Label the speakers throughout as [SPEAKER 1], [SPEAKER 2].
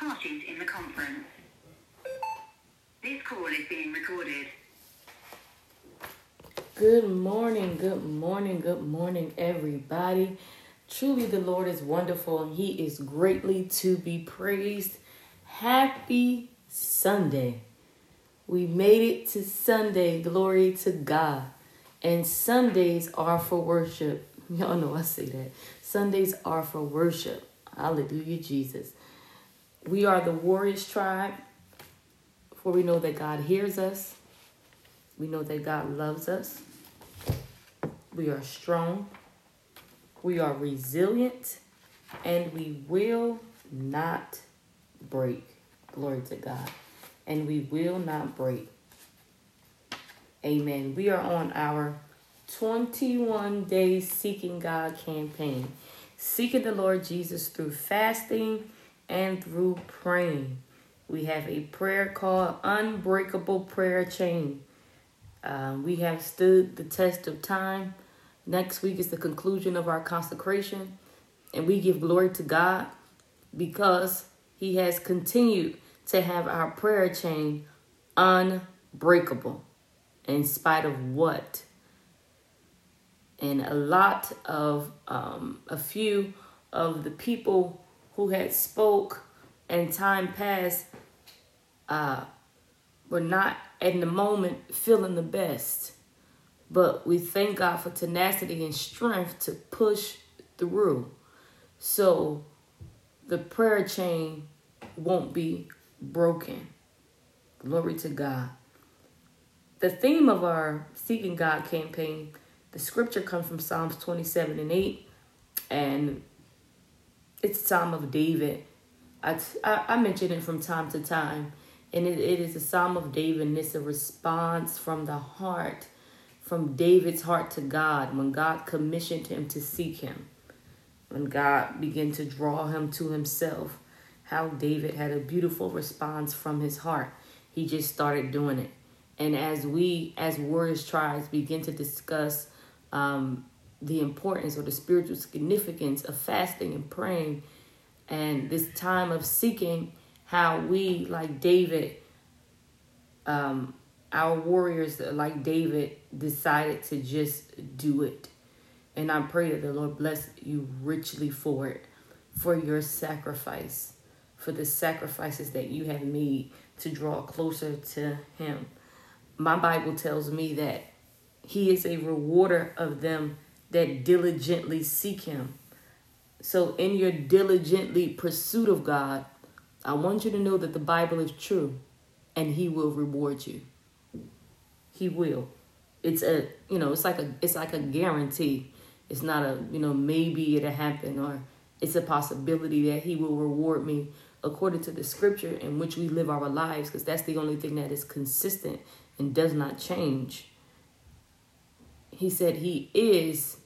[SPEAKER 1] parties in the conference. This call is being recorded.
[SPEAKER 2] Good morning, good morning, good morning, everybody. Truly, the Lord is wonderful and He is greatly to be praised. Happy Sunday. We made it to Sunday. Glory to God. And Sundays are for worship. Y'all know I say that. Sundays are for worship. Hallelujah, Jesus. We are the Warriors tribe, for we know that God hears us. We know that God loves us. We are strong. We are resilient. And we will not break. Glory to God. And we will not break. Amen. We are on our 21 days seeking God campaign, seeking the Lord Jesus through fasting and through praying. We have a prayer called Unbreakable Prayer Chain. Um, we have stood the test of time. Next week is the conclusion of our consecration, and we give glory to God because He has continued to have our prayer chain unbreakable in spite of what and a lot of um, a few of the people who had spoke and time past uh, were not in the moment feeling the best. But we thank god for tenacity and strength to push through. So the prayer chain won't be broken. Glory to god. The theme of our seeking god campaign the scripture comes from Psalms 27 and 8, and it's Psalm of David. I, I, mention it from time to time, and it, it is a Psalm of David, and it's a response from the heart, from David's heart to God, when God commissioned him to seek him, when God began to draw him to himself. How David had a beautiful response from his heart. He just started doing it. And as we, as warriors tribes, begin to discuss um, the importance or the spiritual significance of fasting and praying and this time of seeking how we like david um, our warriors like david decided to just do it. And i pray that the lord bless you richly for it for your sacrifice for the sacrifices that you have made to draw closer to him. My bible tells me that he is a rewarder of them that diligently seek him. So, in your diligently pursuit of God, I want you to know that the Bible is true and he will reward you. He will. It's a, you know, it's like a it's like a guarantee. It's not a, you know, maybe it'll happen or it's a possibility that he will reward me according to the scripture in which we live our lives because that's the only thing that is consistent and does not change he said he is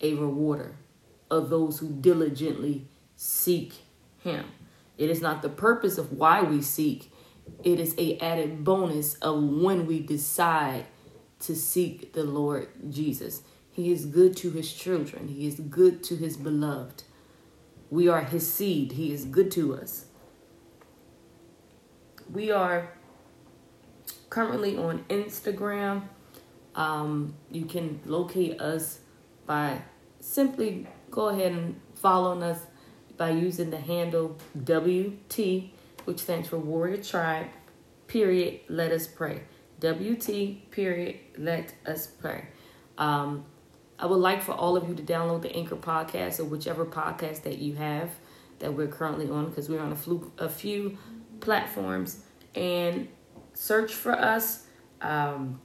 [SPEAKER 2] a rewarder of those who diligently seek him. It is not the purpose of why we seek. It is a added bonus of when we decide to seek the Lord Jesus. He is good to his children. He is good to his beloved. We are his seed. He is good to us. We are currently on Instagram um, you can locate us by simply go ahead and following us by using the handle WT, which stands for Warrior Tribe, period, let us pray. WT, period, let us pray. Um, I would like for all of you to download the Anchor podcast or whichever podcast that you have that we're currently on because we're on a, flu- a few platforms and search for us. Um,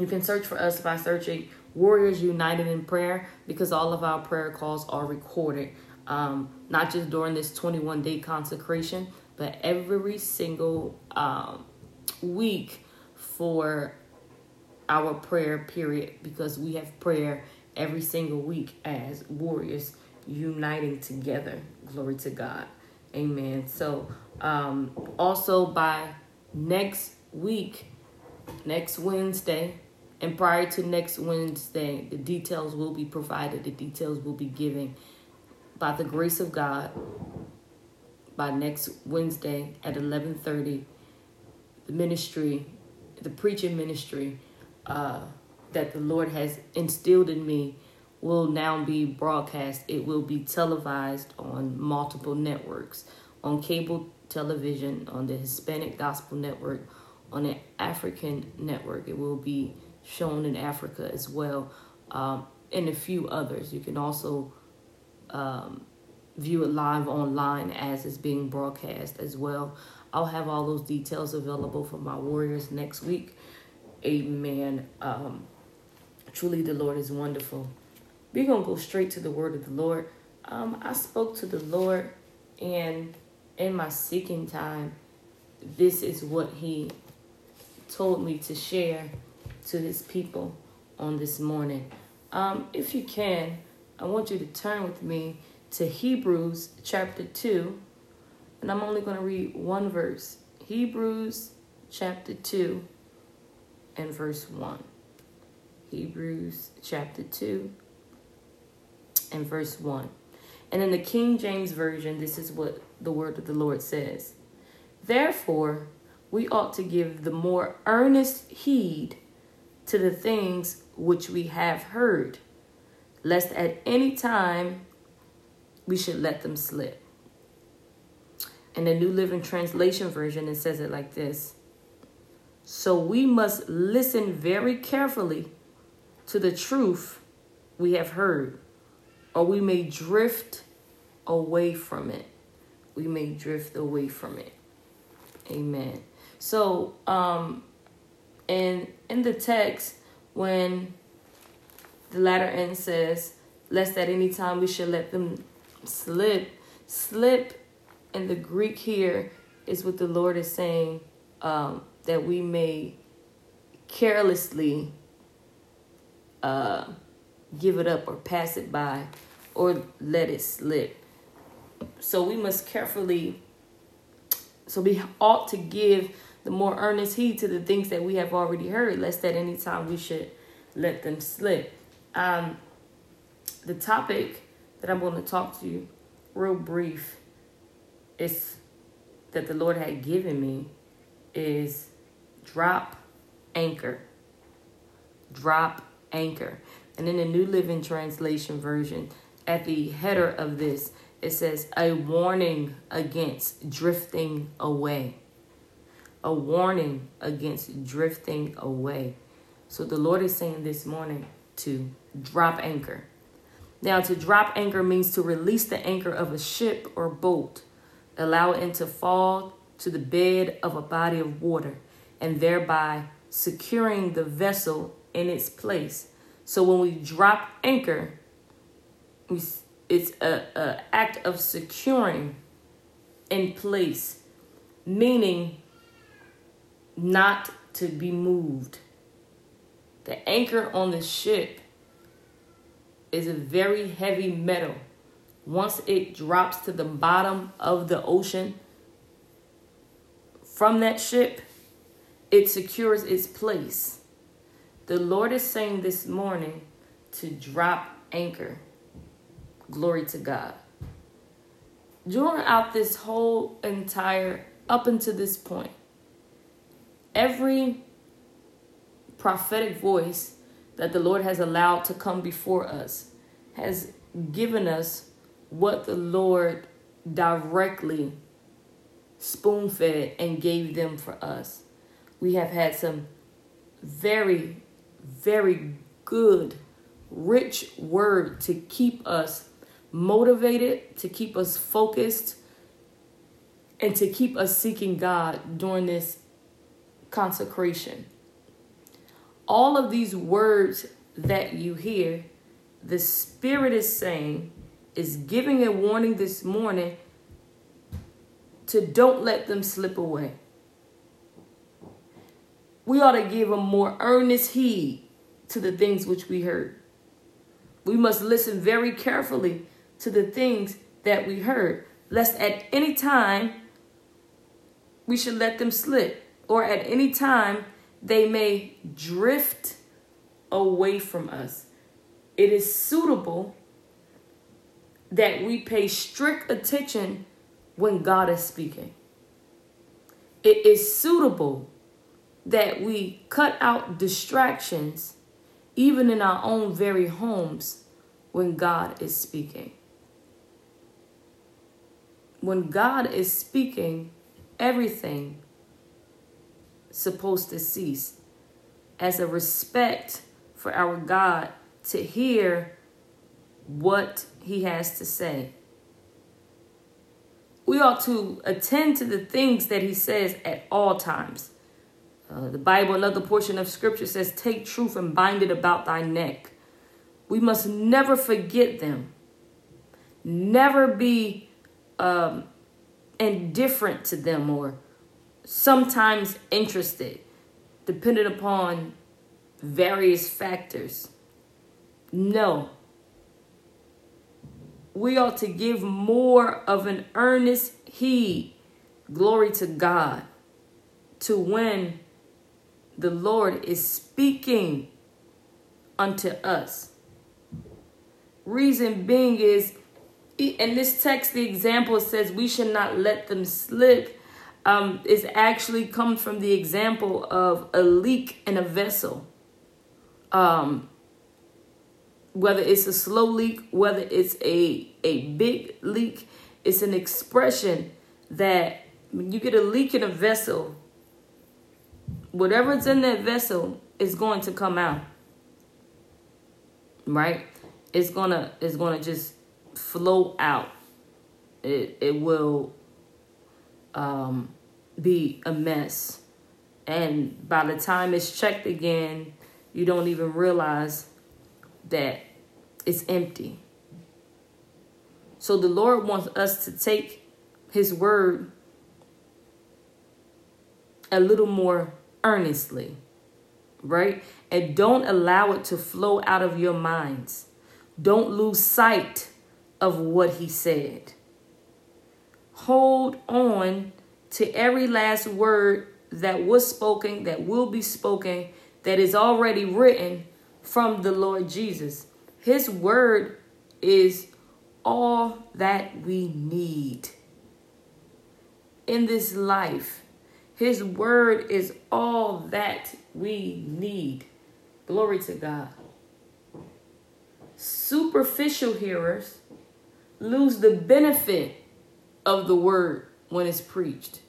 [SPEAKER 2] you can search for us by searching Warriors United in Prayer because all of our prayer calls are recorded, um, not just during this 21 day consecration, but every single um, week for our prayer period because we have prayer every single week as warriors uniting together. Glory to God. Amen. So, um, also by next week, next Wednesday, and prior to next Wednesday, the details will be provided, the details will be given by the grace of God. by next Wednesday at 11:30 the ministry the preaching ministry uh, that the Lord has instilled in me will now be broadcast. It will be televised on multiple networks, on cable television, on the Hispanic Gospel Network, on the African Network. It will be shown in Africa as well, um, and a few others. You can also um, view it live online as it's being broadcast as well. I'll have all those details available for my warriors next week. Amen. Um, truly, the Lord is wonderful. We're going to go straight to the word of the Lord. Um, I spoke to the Lord, and in my seeking time, this is what He told me to share to His people on this morning. Um, if you can, I want you to turn with me to Hebrews chapter 2, and I'm only going to read one verse. Hebrews chapter 2 and verse 1. Hebrews chapter 2 and verse 1. And in the King James Version, this is what the word of the Lord says. Therefore, we ought to give the more earnest heed to the things which we have heard, lest at any time we should let them slip. In the New Living Translation version, it says it like this So we must listen very carefully to the truth we have heard, or we may drift away from it. We may drift away from it. Amen. So, um, and in the text, when the latter end says, lest at any time we should let them slip, slip in the Greek here is what the Lord is saying um, that we may carelessly uh, give it up or pass it by or let it slip. So we must carefully, so we ought to give the more earnest heed to the things that we have already heard, lest at any time we should let them slip. Um, the topic that I'm going to talk to you real brief is that the Lord had given me is drop anchor. Drop anchor. And in the New Living Translation version, at the header of this, it says, A warning against drifting away. A warning against drifting away. So the Lord is saying this morning to drop anchor. Now, to drop anchor means to release the anchor of a ship or boat, allow it to fall to the bed of a body of water, and thereby securing the vessel in its place. So when we drop anchor, it's a, a act of securing in place, meaning not to be moved. The anchor on the ship is a very heavy metal. Once it drops to the bottom of the ocean from that ship, it secures its place. The Lord is saying this morning to drop anchor. Glory to God. During out this whole entire, up until this point, every prophetic voice that the Lord has allowed to come before us has given us what the Lord directly spoon fed and gave them for us. We have had some very very good, rich word to keep us motivated, to keep us focused, and to keep us seeking God during this consecration. All of these words that you hear, the Spirit is saying, is giving a warning this morning to don't let them slip away. We ought to give a more earnest heed to the things which we heard. We must listen very carefully to the things that we heard, lest at any time we should let them slip, or at any time they may drift away from us. It is suitable that we pay strict attention when God is speaking. It is suitable that we cut out distractions, even in our own very homes, when God is speaking. When God is speaking, everything supposed to cease as a respect for our God to hear what he has to say. We ought to attend to the things that he says at all times. Uh, the Bible, another portion of scripture says, Take truth and bind it about thy neck. We must never forget them, never be um, indifferent to them or sometimes interested, depending upon various factors. No. We ought to give more of an earnest heed, glory to God, to when the Lord is speaking unto us. Reason being is, in this text, the example says we should not let them slip. Um, is actually comes from the example of a leak in a vessel. Um, whether it's a slow leak, whether it's a a big leak, it's an expression that when you get a leak in a vessel, whatever's in that vessel is going to come out. Right? It's gonna it's gonna just flow out. It it will um be a mess. And by the time it's checked again, you don't even realize that it's empty. So the Lord wants us to take his word a little more earnestly, right? And don't allow it to flow out of your minds. Don't lose sight of what he said. Hold on to every last word that was spoken, that will be spoken, that is already written from the Lord Jesus. His word is all that we need in this life. His word is all that we need. Glory to God. Superficial hearers lose the benefit of the word when it's preached.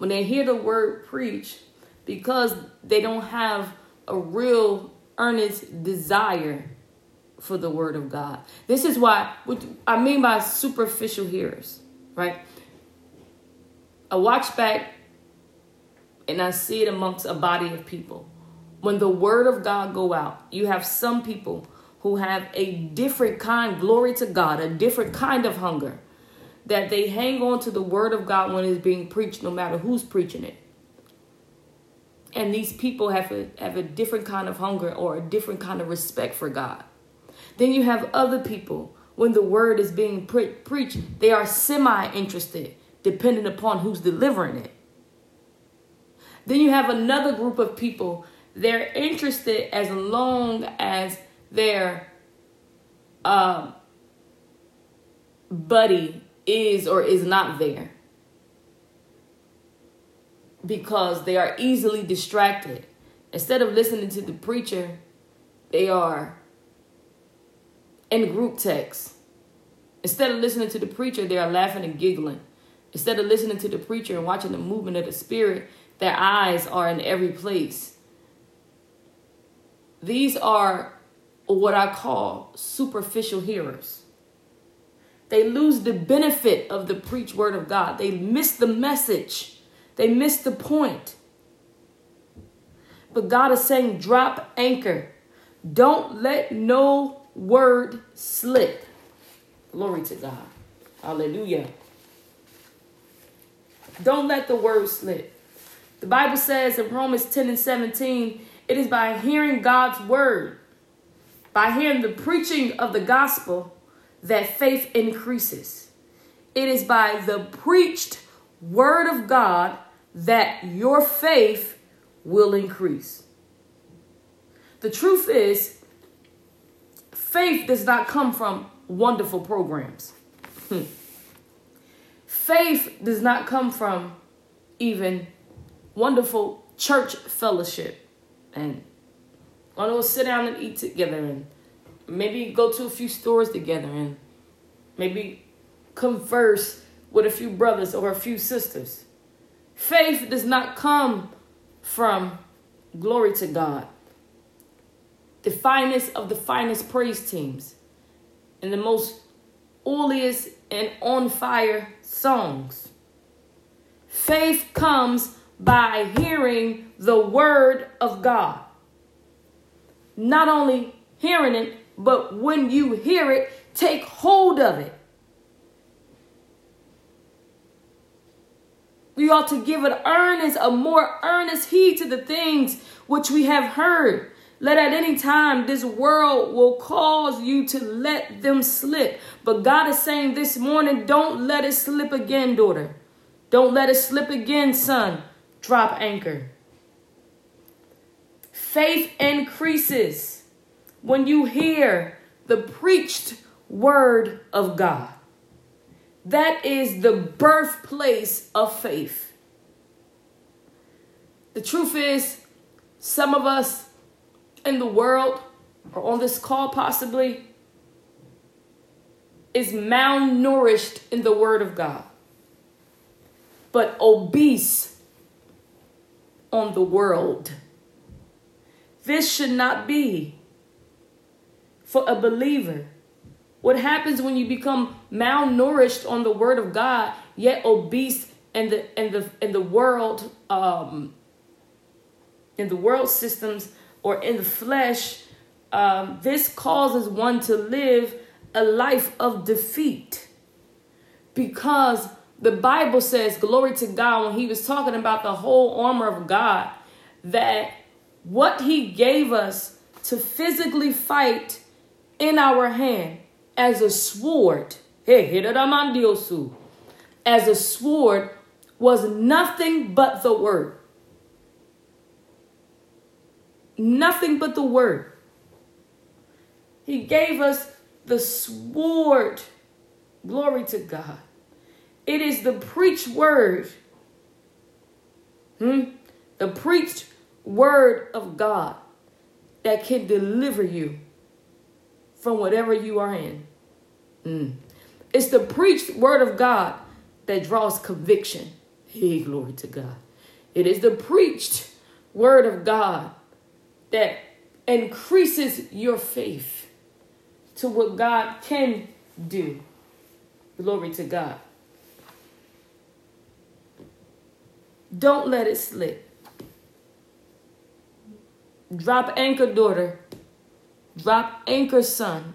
[SPEAKER 2] When they hear the word preach, because they don't have a real earnest desire for the word of God. This is why what I mean by superficial hearers, right? I watch back and I see it amongst a body of people. When the word of God go out, you have some people who have a different kind, glory to God, a different kind of hunger that they hang on to the word of God when it's being preached, no matter who's preaching it and these people have a have a different kind of hunger or a different kind of respect for God. Then you have other people when the word is being pre- preached, they are semi interested, depending upon who's delivering it. Then you have another group of people, they're interested as long as their um, buddy is or is not there because they are easily distracted. Instead of listening to the preacher, they are in group text. Instead of listening to the preacher, they are laughing and giggling. Instead of listening to the preacher and watching the movement of the spirit, their eyes are in every place. These are what I call superficial hearers. They lose the benefit of the preached word of God. They miss the message. They miss the point. But God is saying, drop anchor. Don't let no word slip. Glory to God. Hallelujah. Don't let the word slip. The Bible says in Romans 10 and 17, it is by hearing God's word, by hearing the preaching of the gospel, that faith increases. It is by the preached word of God that your faith will increase. The truth is, faith does not come from wonderful programs. Hmm. Faith does not come from even wonderful church fellowship and want to sit down and eat together and maybe go to a few stores together and maybe converse with a few brothers or a few sisters. Faith does not come from glory to God. The finest of the finest praise teams and the most oiliest and on fire songs. Faith comes by hearing the word of God. Not only hearing it, but when you hear it, take hold of it. We ought to give an earnest, a more earnest heed to the things which we have heard. Let at any time this world will cause you to let them slip. But God is saying this morning, don't let it slip again, daughter. Don't let it slip again, son. Drop anchor. Faith increases when you hear the preached word of God. That is the birthplace of faith. The truth is, some of us in the world, or on this call possibly, is malnourished in the Word of God, but obese on the world. This should not be for a believer. What happens when you become malnourished on the word of God, yet obese in the in the in the world um in the world systems or in the flesh, um, this causes one to live a life of defeat. Because the Bible says, glory to God, when he was talking about the whole armor of God, that what he gave us to physically fight in our hand as a sword, Hey, as a sword was nothing but the word. Nothing but the word. He gave us the sword. Glory to God. It is the preached word. Hmm? The preached word of God that can deliver you from whatever you are in. Mm. It's the preached word of God that draws conviction. Hey, glory to God. It is the preached word of God that increases your faith to what God can do. Glory to God. Don't let it slip. Drop anchor, daughter. Drop anchor, son.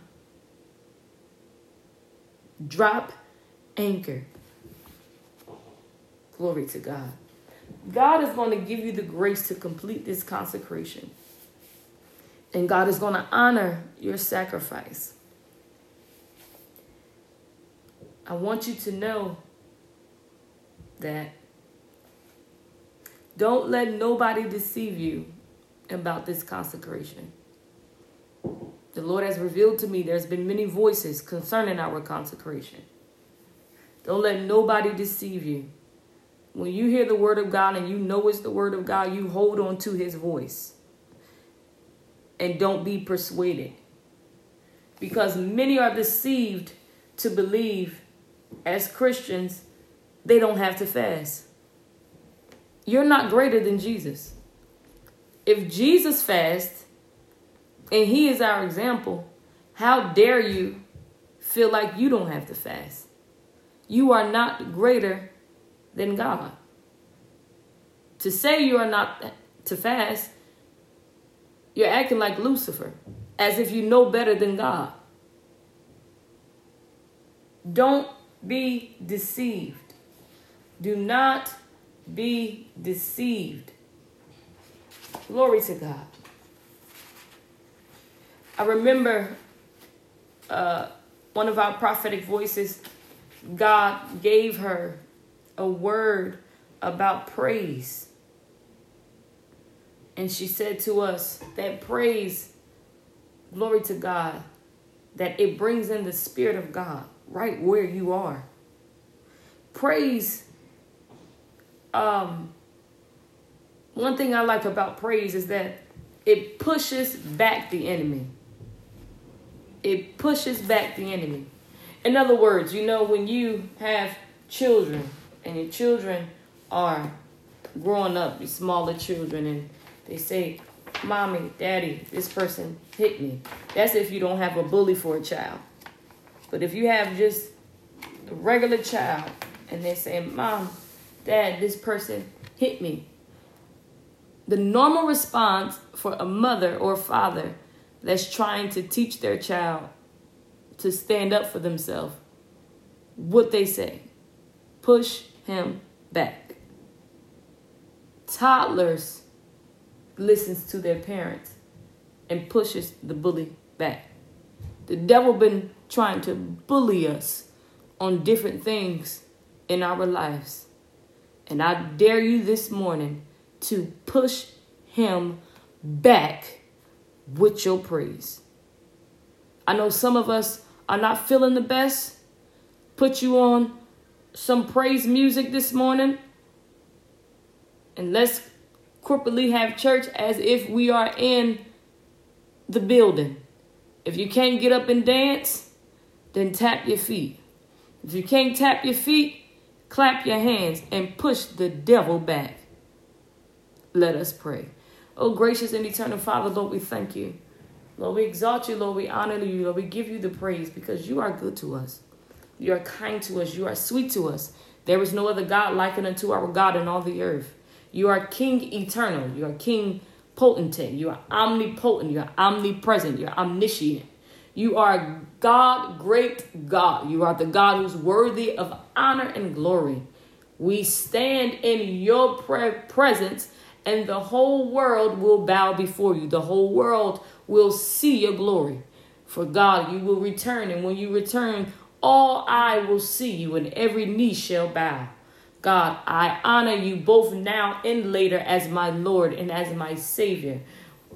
[SPEAKER 2] Drop anchor. Glory to God. God is going to give you the grace to complete this consecration. And God is going to honor your sacrifice. I want you to know that don't let nobody deceive you about this consecration. The Lord has revealed to me there's been many voices concerning our consecration. Don't let nobody deceive you. When you hear the word of God and you know it's the word of God, you hold on to his voice and don't be persuaded. Because many are deceived to believe as Christians they don't have to fast. You're not greater than Jesus. If Jesus fasts and he is our example, how dare you feel like you don't have to fast? You are not greater than God. To say you are not to fast you're acting like Lucifer, as if you know better than God. Don't be deceived. Do not be deceived. Glory to God. I remember uh, one of our prophetic voices, God gave her a word about praise. And she said to us that praise, glory to God, that it brings in the Spirit of God right where you are. praise um one thing I like about praise is that it pushes back the enemy. It pushes back the enemy. In other words, you know, when you have children and your children are growing up, smaller children, and they say, Mommy, Daddy, this person hit me. That's if you don't have a bully for a child. But if you have just a regular child and they say, Mom, Dad, this person hit me. The normal response for a mother or father that's trying to teach their child to stand up for themselves, what they say, push him back. Toddlers listens to their parents and pushes the bully back. The devil been trying to bully us on different things in our lives. And I dare you this morning to push him back with your praise. I know some of us are not feeling the best. Put you on some praise music this morning. And let's corporately have church as if we are in the building. If you can't get up and dance, then tap your feet. If you can't tap your feet, clap your hands and push the devil back. Let us pray. Oh, gracious and eternal Father, Lord, we thank you. Lord, we exalt you, Lord, we honor you, Lord, we give you the praise because you are good to us. You are kind to us, you are sweet to us. There is no other God like unto our God in all the earth. You are King eternal. You are King potentate. You are omnipotent. You are omnipresent. You are omniscient. You are God, great God. You are the God who's worthy of honor and glory. We stand in your pre- presence, and the whole world will bow before you. The whole world will see your glory. For God, you will return, and when you return, all eye will see you, and every knee shall bow. God, I honor you both now and later as my Lord and as my Savior.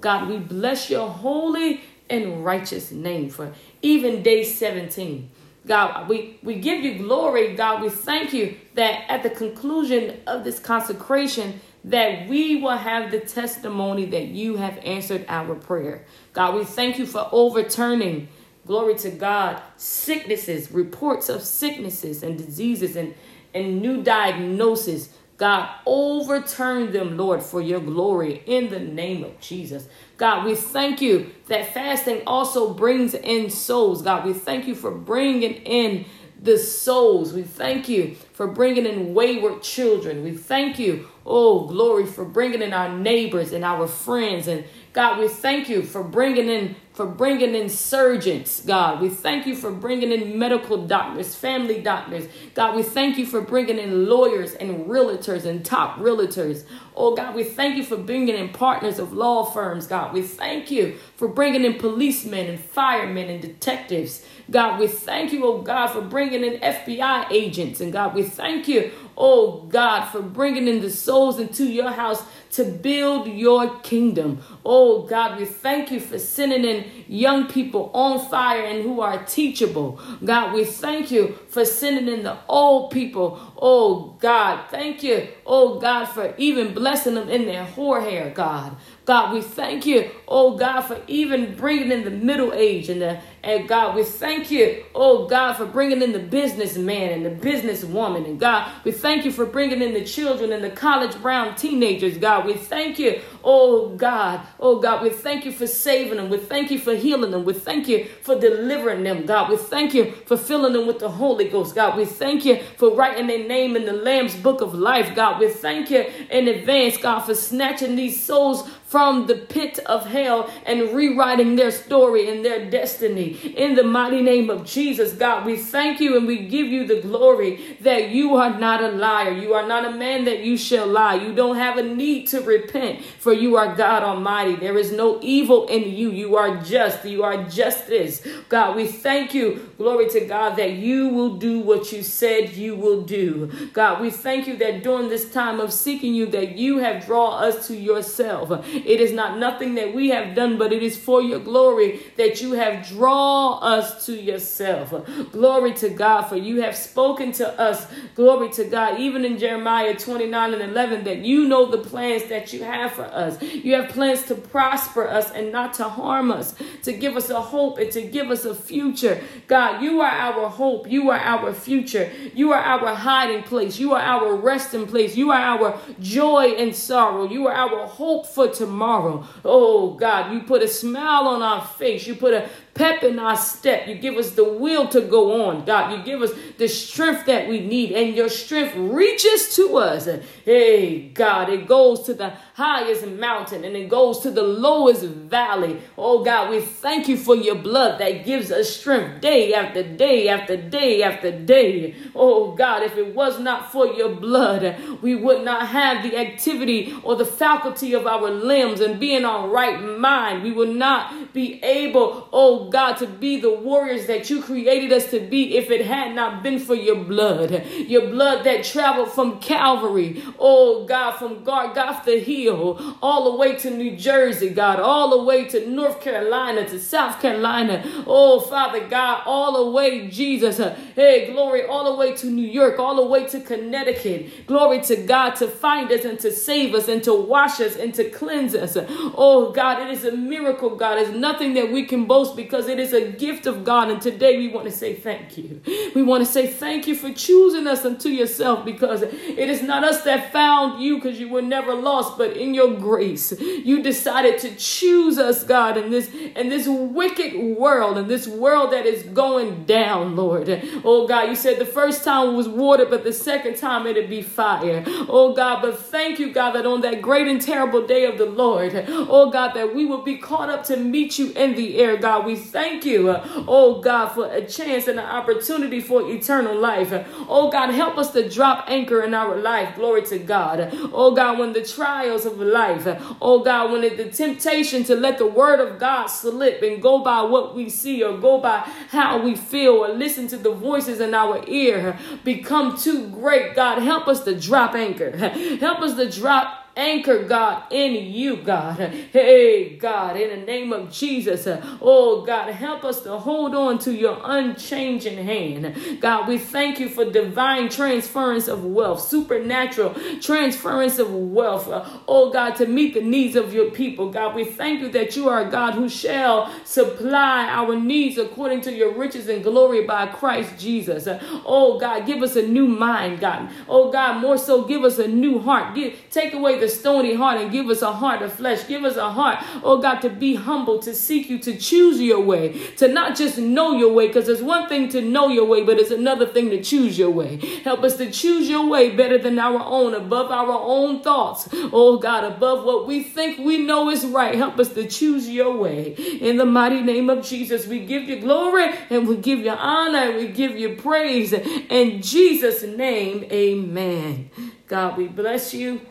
[SPEAKER 2] God, we bless your holy and righteous name for even day 17. God, we, we give you glory. God, we thank you that at the conclusion of this consecration, that we will have the testimony that you have answered our prayer. God, we thank you for overturning, glory to God, sicknesses, reports of sicknesses and diseases and and new diagnosis. God, overturn them, Lord, for your glory in the name of Jesus. God, we thank you that fasting also brings in souls. God, we thank you for bringing in the souls. We thank you for bringing in wayward children. We thank you, oh, glory, for bringing in our neighbors and our friends. And God, we thank you for bringing in for bringing in surgeons, God. We thank you for bringing in medical doctors, family doctors. God, we thank you for bringing in lawyers and realtors and top realtors. Oh, God, we thank you for bringing in partners of law firms, God. We thank you for bringing in policemen and firemen and detectives. God, we thank you, oh God, for bringing in FBI agents. And God, we thank you, oh God, for bringing in the souls into your house to build your kingdom. Oh God, we thank you for sending in young people on fire and who are teachable. God, we thank you for sending in the old people. Oh God, thank you. Oh God, for even blessing them in their hoar hair, God. God, we thank you, oh God, for even bringing in the middle age and the and God, we thank you, oh God, for bringing in the businessman and the businesswoman. And God, we thank you for bringing in the children and the college brown teenagers. God, we thank you, oh God, oh God, we thank you for saving them. We thank you for healing them. We thank you for delivering them. God, we thank you for filling them with the Holy Ghost. God, we thank you for writing their name in the Lamb's book of life. God, we thank you in advance, God, for snatching these souls from the pit of hell and rewriting their story and their destiny. In the mighty name of Jesus, God, we thank you and we give you the glory that you are not a liar. You are not a man that you shall lie. You don't have a need to repent, for you are God Almighty. There is no evil in you. You are just. You are justice. God, we thank you, glory to God, that you will do what you said you will do. God, we thank you that during this time of seeking you, that you have drawn us to yourself It is not nothing that we have done, but it is for your glory that you have drawn us to yourself. Glory to God, for you have spoken to us. Glory to God, even in Jeremiah 29 and 11, that you know the plans that you have for us. You have plans to prosper us and not to harm us, to give us a hope and to give us a future. God, you are our hope. You are our future. You are our hiding place. You are our resting place. You are our joy and sorrow. You are our hope for tomorrow. Oh God, you put a smile on our face. You put a pep in our step. You give us the will to go on, God. You give us the strength that we need, and your strength reaches to us. Hey, God, it goes to the highest mountain and it goes to the lowest valley. Oh, God, we thank you for your blood that gives us strength day after day after day after day. Oh, God, if it was not for your blood, we would not have the activity or the faculty of our limbs and be in our right mind. We would not be able, oh, God, to be the warriors that you created us to be if it had not been for your blood. Your blood that traveled from Calvary, oh God, from Golgotha Hill all the way to New Jersey, God, all the way to North Carolina, to South Carolina. Oh, Father God, all the way, Jesus. Hey, glory, all the way to New York, all the way to Connecticut. Glory to God to find us and to save us and to wash us and to cleanse us. Oh, God, it is a miracle, God. It's nothing that we can boast because because it is a gift of God. And today we want to say thank you. We want to say thank you for choosing us unto yourself because it is not us that found you because you were never lost, but in your grace, you decided to choose us, God, in this in this wicked world, in this world that is going down, Lord. Oh God, you said the first time was water, but the second time it'd be fire. Oh God, but thank you, God, that on that great and terrible day of the Lord, oh God, that we will be caught up to meet you in the air, God. We thank you, uh, oh God, for a chance and an opportunity for eternal life. Oh God, help us to drop anchor in our life. Glory to God. Oh God, when the trials of life, oh God, when the temptation to let the word of God slip and go by what we see or go by how we feel or listen to the voices in our ear become too great. God, help us to drop anchor. Help us to drop anchor, God, in you, God. Hey, God, in the name of Jesus. Oh, God, help us to hold on to your unchanging hand. God, we thank you for divine transference of wealth, supernatural transference of wealth. Oh, God, to meet the needs of your people. God, we thank you that you are a God who shall supply our needs according to your riches and glory by Christ Jesus. Oh, God, give us a new mind, God. Oh, God, more so, give us a new heart. Give, take away the stony heart and give us a heart of flesh. Give us a heart, oh God, to be humble, to seek you, to choose your way, to not just know your way, because it's one thing to know your way, but it's another thing to choose your way. Help us to choose your way better than our own, above our own thoughts. Oh God, above what we think we know is right. Help us to choose your way. In the mighty name of Jesus, we give you glory and we give you honor and we give you praise. In Jesus' name, amen. God, we bless you.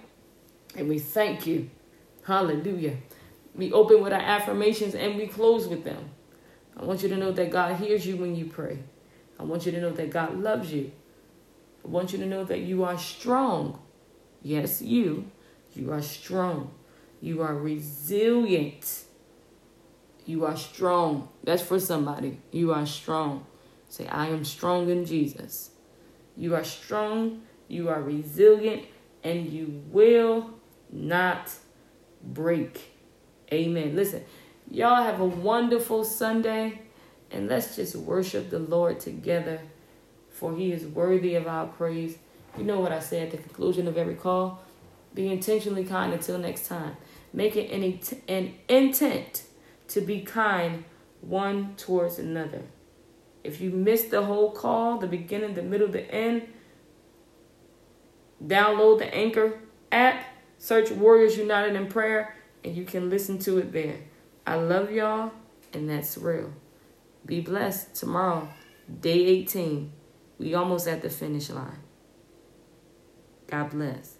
[SPEAKER 2] And we thank you. Hallelujah. We open with our affirmations and we close with them. I want you to know that God hears you when you pray. I want you to know that God loves you. I want you to know that you are strong. Yes, you. You are strong. You are resilient. You are strong. That's for somebody. You are strong. Say, I am strong in Jesus. You are strong. You are resilient. And you will not break. Amen. Listen, y'all have a wonderful Sunday and let's just worship the Lord together for he is worthy of our praise. You know what I say at the conclusion of every call? Be intentionally kind until next time. Make it an, an intent to be kind one towards another. If you missed the whole call, the beginning, the middle, the end, download the Anchor app Search Warriors United in Prayer and you can listen to it there. I love y'all, and that's real. Be blessed tomorrow, day 18. We almost at the finish line. God bless.